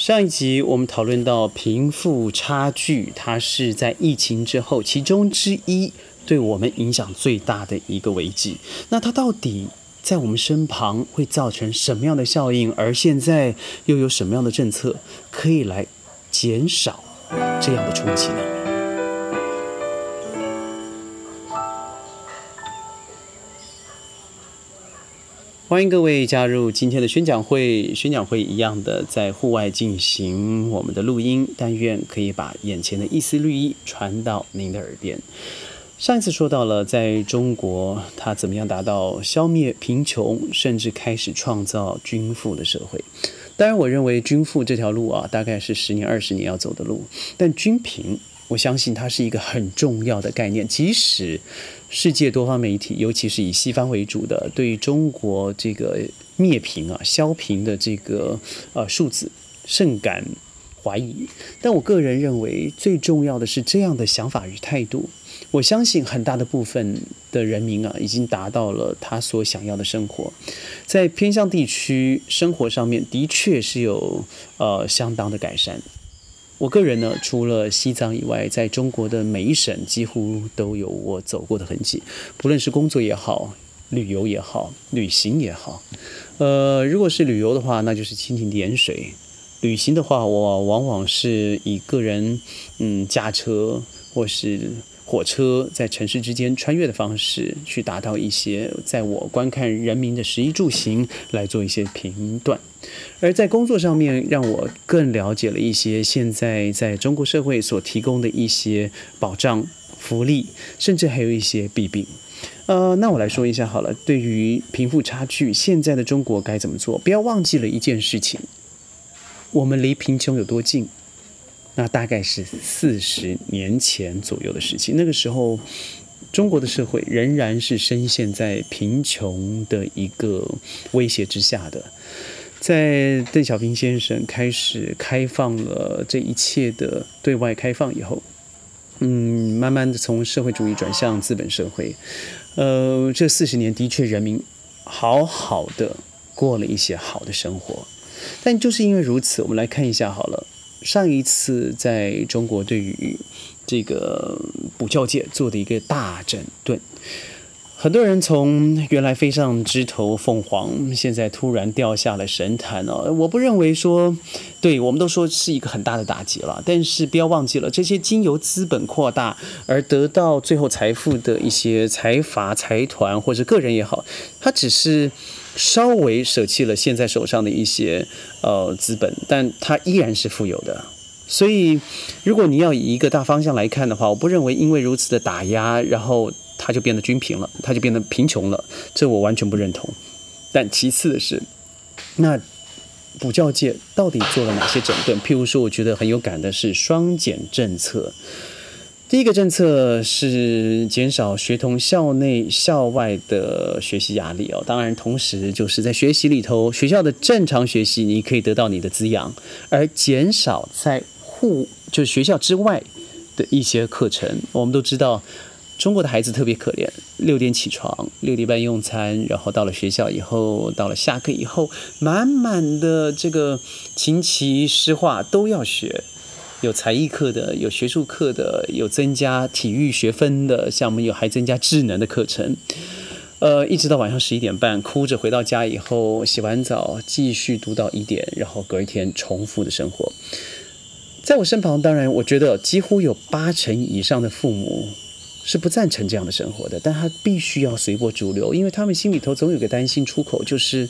上一集我们讨论到贫富差距，它是在疫情之后其中之一，对我们影响最大的一个危机。那它到底在我们身旁会造成什么样的效应？而现在又有什么样的政策可以来减少这样的冲击呢？欢迎各位加入今天的宣讲会。宣讲会一样的在户外进行我们的录音，但愿可以把眼前的一丝绿意传到您的耳边。上一次说到了，在中国，它怎么样达到消灭贫穷，甚至开始创造均富的社会。当然，我认为均富这条路啊，大概是十年、二十年要走的路。但均贫，我相信它是一个很重要的概念，即使。世界多方媒体，尤其是以西方为主的，对于中国这个灭贫啊、消贫的这个呃数字甚感怀疑。但我个人认为，最重要的是这样的想法与态度。我相信很大的部分的人民啊，已经达到了他所想要的生活。在偏乡地区生活上面，的确是有呃相当的改善。我个人呢，除了西藏以外，在中国的每一省几乎都有我走过的痕迹。不论是工作也好，旅游也好，旅行也好。呃，如果是旅游的话，那就是蜻蜓点水；旅行的话，我往往是以个人嗯驾车或是。火车在城市之间穿越的方式，去达到一些在我观看人民的食衣住行来做一些评断，而在工作上面，让我更了解了一些现在在中国社会所提供的一些保障福利，甚至还有一些弊病。呃，那我来说一下好了，对于贫富差距，现在的中国该怎么做？不要忘记了一件事情，我们离贫穷有多近？那大概是四十年前左右的事情。那个时候，中国的社会仍然是深陷在贫穷的一个威胁之下的。在邓小平先生开始开放了这一切的对外开放以后，嗯，慢慢的从社会主义转向资本社会。呃，这四十年的确人民好好的过了一些好的生活，但就是因为如此，我们来看一下好了。上一次在中国对于这个补教界做的一个大整顿，很多人从原来飞上枝头凤凰，现在突然掉下了神坛哦。我不认为说，对我们都说是一个很大的打击了，但是不要忘记了，这些经由资本扩大而得到最后财富的一些财阀、财团或者个人也好，他只是。稍微舍弃了现在手上的一些呃资本，但他依然是富有的。所以，如果你要以一个大方向来看的话，我不认为因为如此的打压，然后他就变得均贫了，他就变得贫穷了，这我完全不认同。但其次的是，那补教界到底做了哪些整顿？譬如说，我觉得很有感的是双减政策。第一个政策是减少学童校内校外的学习压力哦，当然同时就是在学习里头，学校的正常学习你可以得到你的滋养，而减少在户就是学校之外的一些课程。我们都知道，中国的孩子特别可怜，六点起床，六点半用餐，然后到了学校以后，到了下课以后，满满的这个琴棋诗画都要学。有才艺课的，有学术课的，有增加体育学分的，像我们有还增加智能的课程，呃，一直到晚上十一点半，哭着回到家以后，洗完澡继续读到一点，然后隔一天重复的生活。在我身旁，当然，我觉得几乎有八成以上的父母是不赞成这样的生活的，但他必须要随波逐流，因为他们心里头总有个担心出口，就是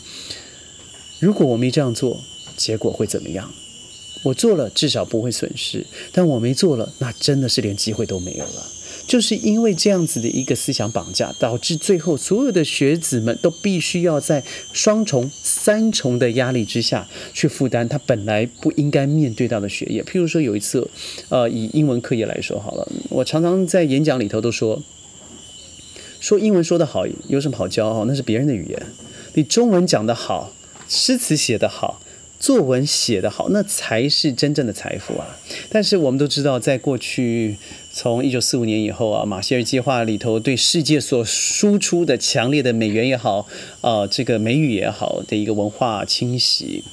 如果我没这样做，结果会怎么样？我做了，至少不会损失；但我没做了，那真的是连机会都没有了。就是因为这样子的一个思想绑架，导致最后所有的学子们都必须要在双重、三重的压力之下去负担他本来不应该面对到的学业。譬如说，有一次，呃，以英文课业来说好了，我常常在演讲里头都说，说英文说得好有什么好骄傲？那是别人的语言。你中文讲得好，诗词写得好。作文写得好，那才是真正的财富啊！但是我们都知道，在过去，从一九四五年以后啊，马歇尔计划里头对世界所输出的强烈的美元也好，啊，这个美语也好的一个文化侵袭，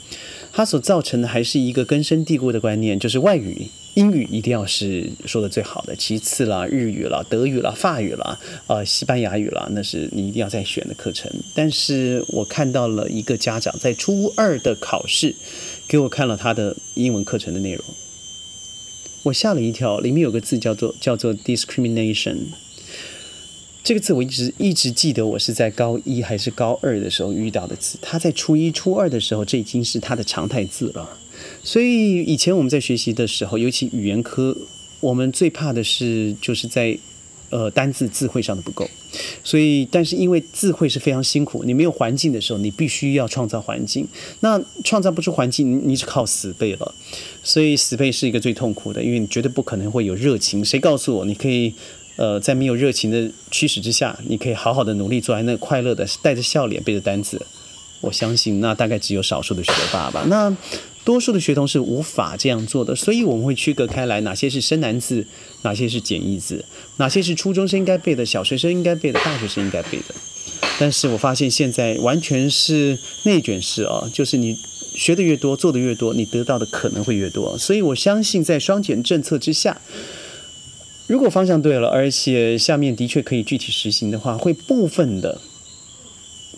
它所造成的还是一个根深蒂固的观念，就是外语英语一定要是说的最好的，其次啦，日语啦、德语啦、法语啦、呃西班牙语啦，那是你一定要再选的课程。但是我看到了一个家长在初二的考试，给我看了他的英文课程的内容，我吓了一跳，里面有个字叫做叫做 discrimination。这个字我一直一直记得，我是在高一还是高二的时候遇到的字。他在初一、初二的时候，这已经是他的常态字了。所以以前我们在学习的时候，尤其语言科，我们最怕的是就是在呃单字字汇上的不够。所以，但是因为字汇是非常辛苦，你没有环境的时候，你必须要创造环境。那创造不出环境，你你是靠死背了。所以死背是一个最痛苦的，因为你绝对不可能会有热情。谁告诉我你可以？呃，在没有热情的驱使之下，你可以好好的努力坐在那快乐的带着笑脸背着单词。我相信那大概只有少数的学霸吧。那多数的学童是无法这样做的，所以我们会区隔开来，哪些是生难字，哪些是简易字，哪些是初中生应该背的，小学生应该背的，大学生应该背的。但是我发现现在完全是内卷式啊，就是你学的越多，做的越多，你得到的可能会越多。所以我相信在双减政策之下。如果方向对了，而且下面的确可以具体实行的话，会部分的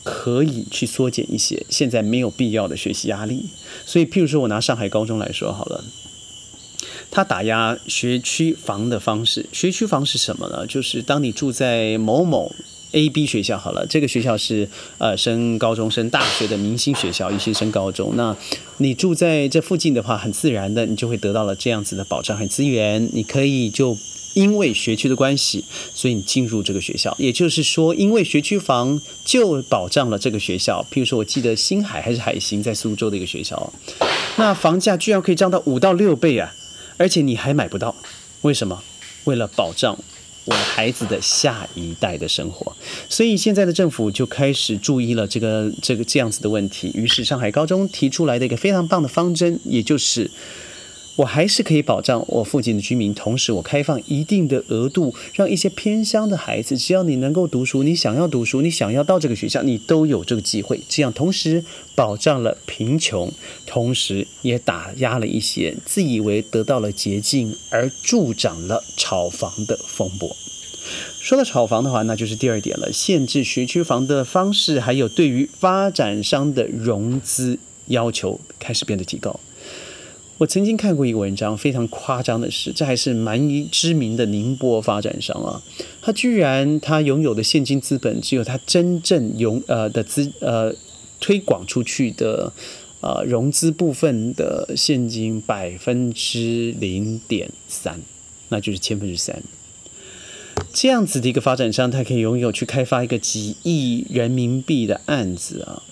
可以去缩减一些现在没有必要的学习压力。所以，譬如说我拿上海高中来说好了，他打压学区房的方式，学区房是什么呢？就是当你住在某某 A、B 学校好了，这个学校是呃升高中升大学的明星学校，一些升高中，那你住在这附近的话，很自然的你就会得到了这样子的保障和资源，你可以就。因为学区的关系，所以你进入这个学校，也就是说，因为学区房就保障了这个学校。譬如说，我记得星海还是海星在苏州的一个学校，那房价居然可以涨到五到六倍啊！而且你还买不到，为什么？为了保障我孩子的下一代的生活，所以现在的政府就开始注意了这个这个这样子的问题。于是，上海高中提出来的一个非常棒的方针，也就是。我还是可以保障我附近的居民，同时我开放一定的额度，让一些偏乡的孩子，只要你能够读书，你想要读书，你想要到这个学校，你都有这个机会。这样同时保障了贫穷，同时也打压了一些自以为得到了捷径而助长了炒房的风波。说到炒房的话，那就是第二点了，限制学区房的方式，还有对于发展商的融资要求开始变得提高。我曾经看过一个文章，非常夸张的是，这还是蛮知名的宁波发展商啊，他居然他拥有的现金资本只有他真正拥呃的资呃推广出去的呃融资部分的现金百分之零点三，那就是千分之三。这样子的一个发展商，他可以拥有去开发一个几亿人民币的案子啊。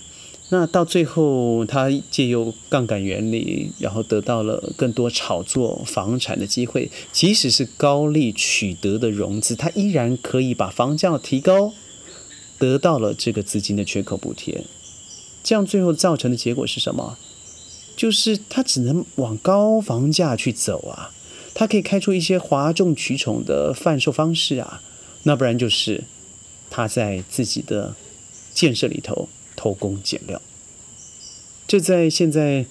那到最后，他借由杠杆原理，然后得到了更多炒作房产的机会。即使是高利取得的融资，他依然可以把房价提高，得到了这个资金的缺口补贴。这样最后造成的结果是什么？就是他只能往高房价去走啊。他可以开出一些哗众取宠的贩售方式啊。那不然就是他在自己的建设里头。偷工减料，这在现在，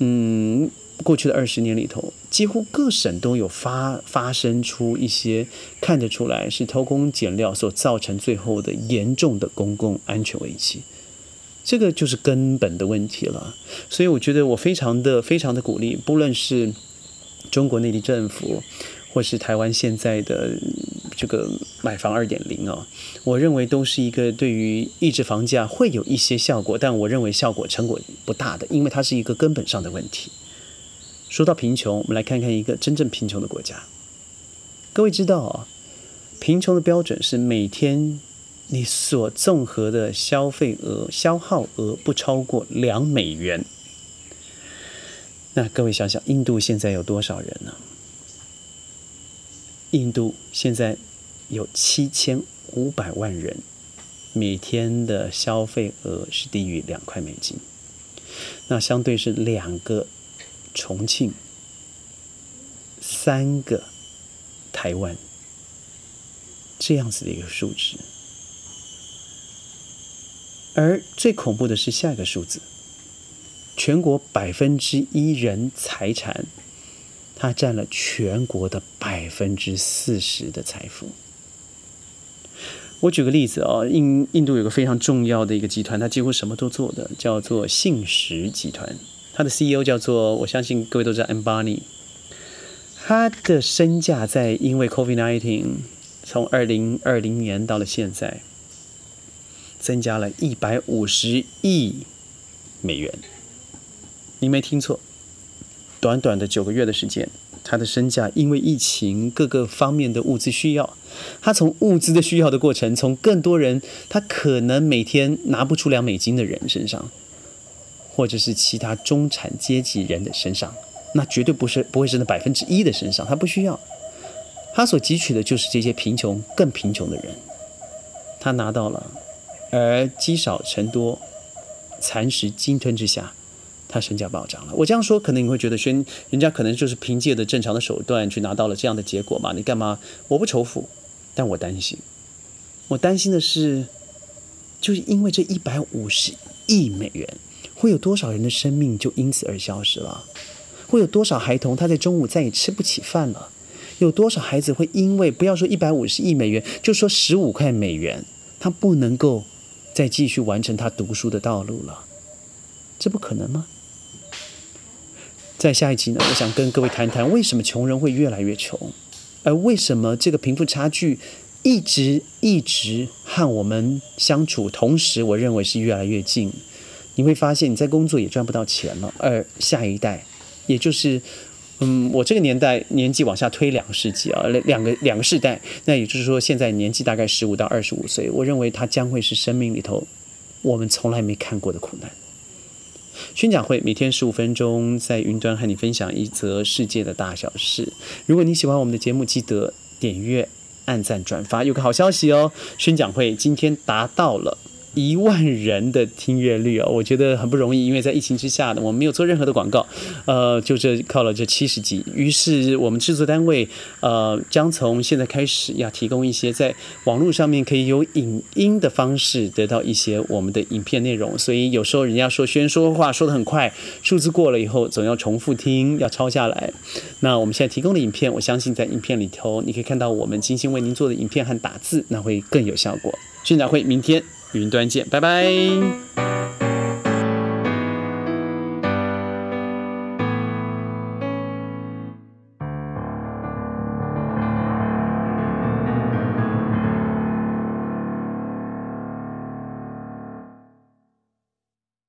嗯，过去的二十年里头，几乎各省都有发发生出一些看得出来是偷工减料所造成最后的严重的公共安全危机，这个就是根本的问题了。所以我觉得我非常的非常的鼓励，不论是中国内地政府。或是台湾现在的这个买房二点零啊，我认为都是一个对于抑制房价会有一些效果，但我认为效果成果不大的，因为它是一个根本上的问题。说到贫穷，我们来看看一个真正贫穷的国家。各位知道啊，贫穷的标准是每天你所综合的消费额、消耗额不超过两美元。那各位想想，印度现在有多少人呢？印度现在有七千五百万人，每天的消费额是低于两块美金，那相对是两个重庆，三个台湾这样子的一个数值。而最恐怖的是下一个数字，全国百分之一人财产，它占了全国的百分之四十的财富。我举个例子啊，印印度有个非常重要的一个集团，它几乎什么都做的，叫做信实集团。它的 CEO 叫做，我相信各位都知道 Ambani。他的身价在因为 COVID-19 从二零二零年到了现在，增加了一百五十亿美元。你没听错，短短的九个月的时间，他的身价因为疫情各个方面的物资需要，他从物资的需要的过程，从更多人他可能每天拿不出两美金的人身上，或者是其他中产阶级人的身上。那绝对不是不会是那百分之一的身上，他不需要，他所汲取的就是这些贫穷更贫穷的人，他拿到了，而积少成多，蚕食鲸吞之下，他身价暴涨了。我这样说，可能你会觉得，宣人家可能就是凭借的正常的手段去拿到了这样的结果嘛？你干嘛？我不仇富，但我担心，我担心的是，就是因为这一百五十亿美元，会有多少人的生命就因此而消失了？会有多少孩童他在中午再也吃不起饭了？有多少孩子会因为不要说一百五十亿美元，就说十五块美元，他不能够再继续完成他读书的道路了？这不可能吗？在下一集呢，我想跟各位谈谈为什么穷人会越来越穷，而为什么这个贫富差距一直一直和我们相处，同时我认为是越来越近。你会发现你在工作也赚不到钱了，而下一代。也就是，嗯，我这个年代年纪往下推两个世纪啊，两个两个世代，那也就是说，现在年纪大概十五到二十五岁，我认为它将会是生命里头我们从来没看过的苦难。宣讲会每天十五分钟，在云端和你分享一则世界的大小事。如果你喜欢我们的节目，记得点阅、按赞、转发。有个好消息哦，宣讲会今天达到了。一万人的听阅率啊，我觉得很不容易，因为在疫情之下呢，我们没有做任何的广告，呃，就这靠了这七十集。于是我们制作单位呃，将从现在开始要提供一些在网络上面可以有影音的方式得到一些我们的影片内容。所以有时候人家说宣说话说的很快，数字过了以后总要重复听，要抄下来。那我们现在提供的影片，我相信在影片里头你可以看到我们精心为您做的影片和打字，那会更有效果。宣讲会明天。云端见，拜拜。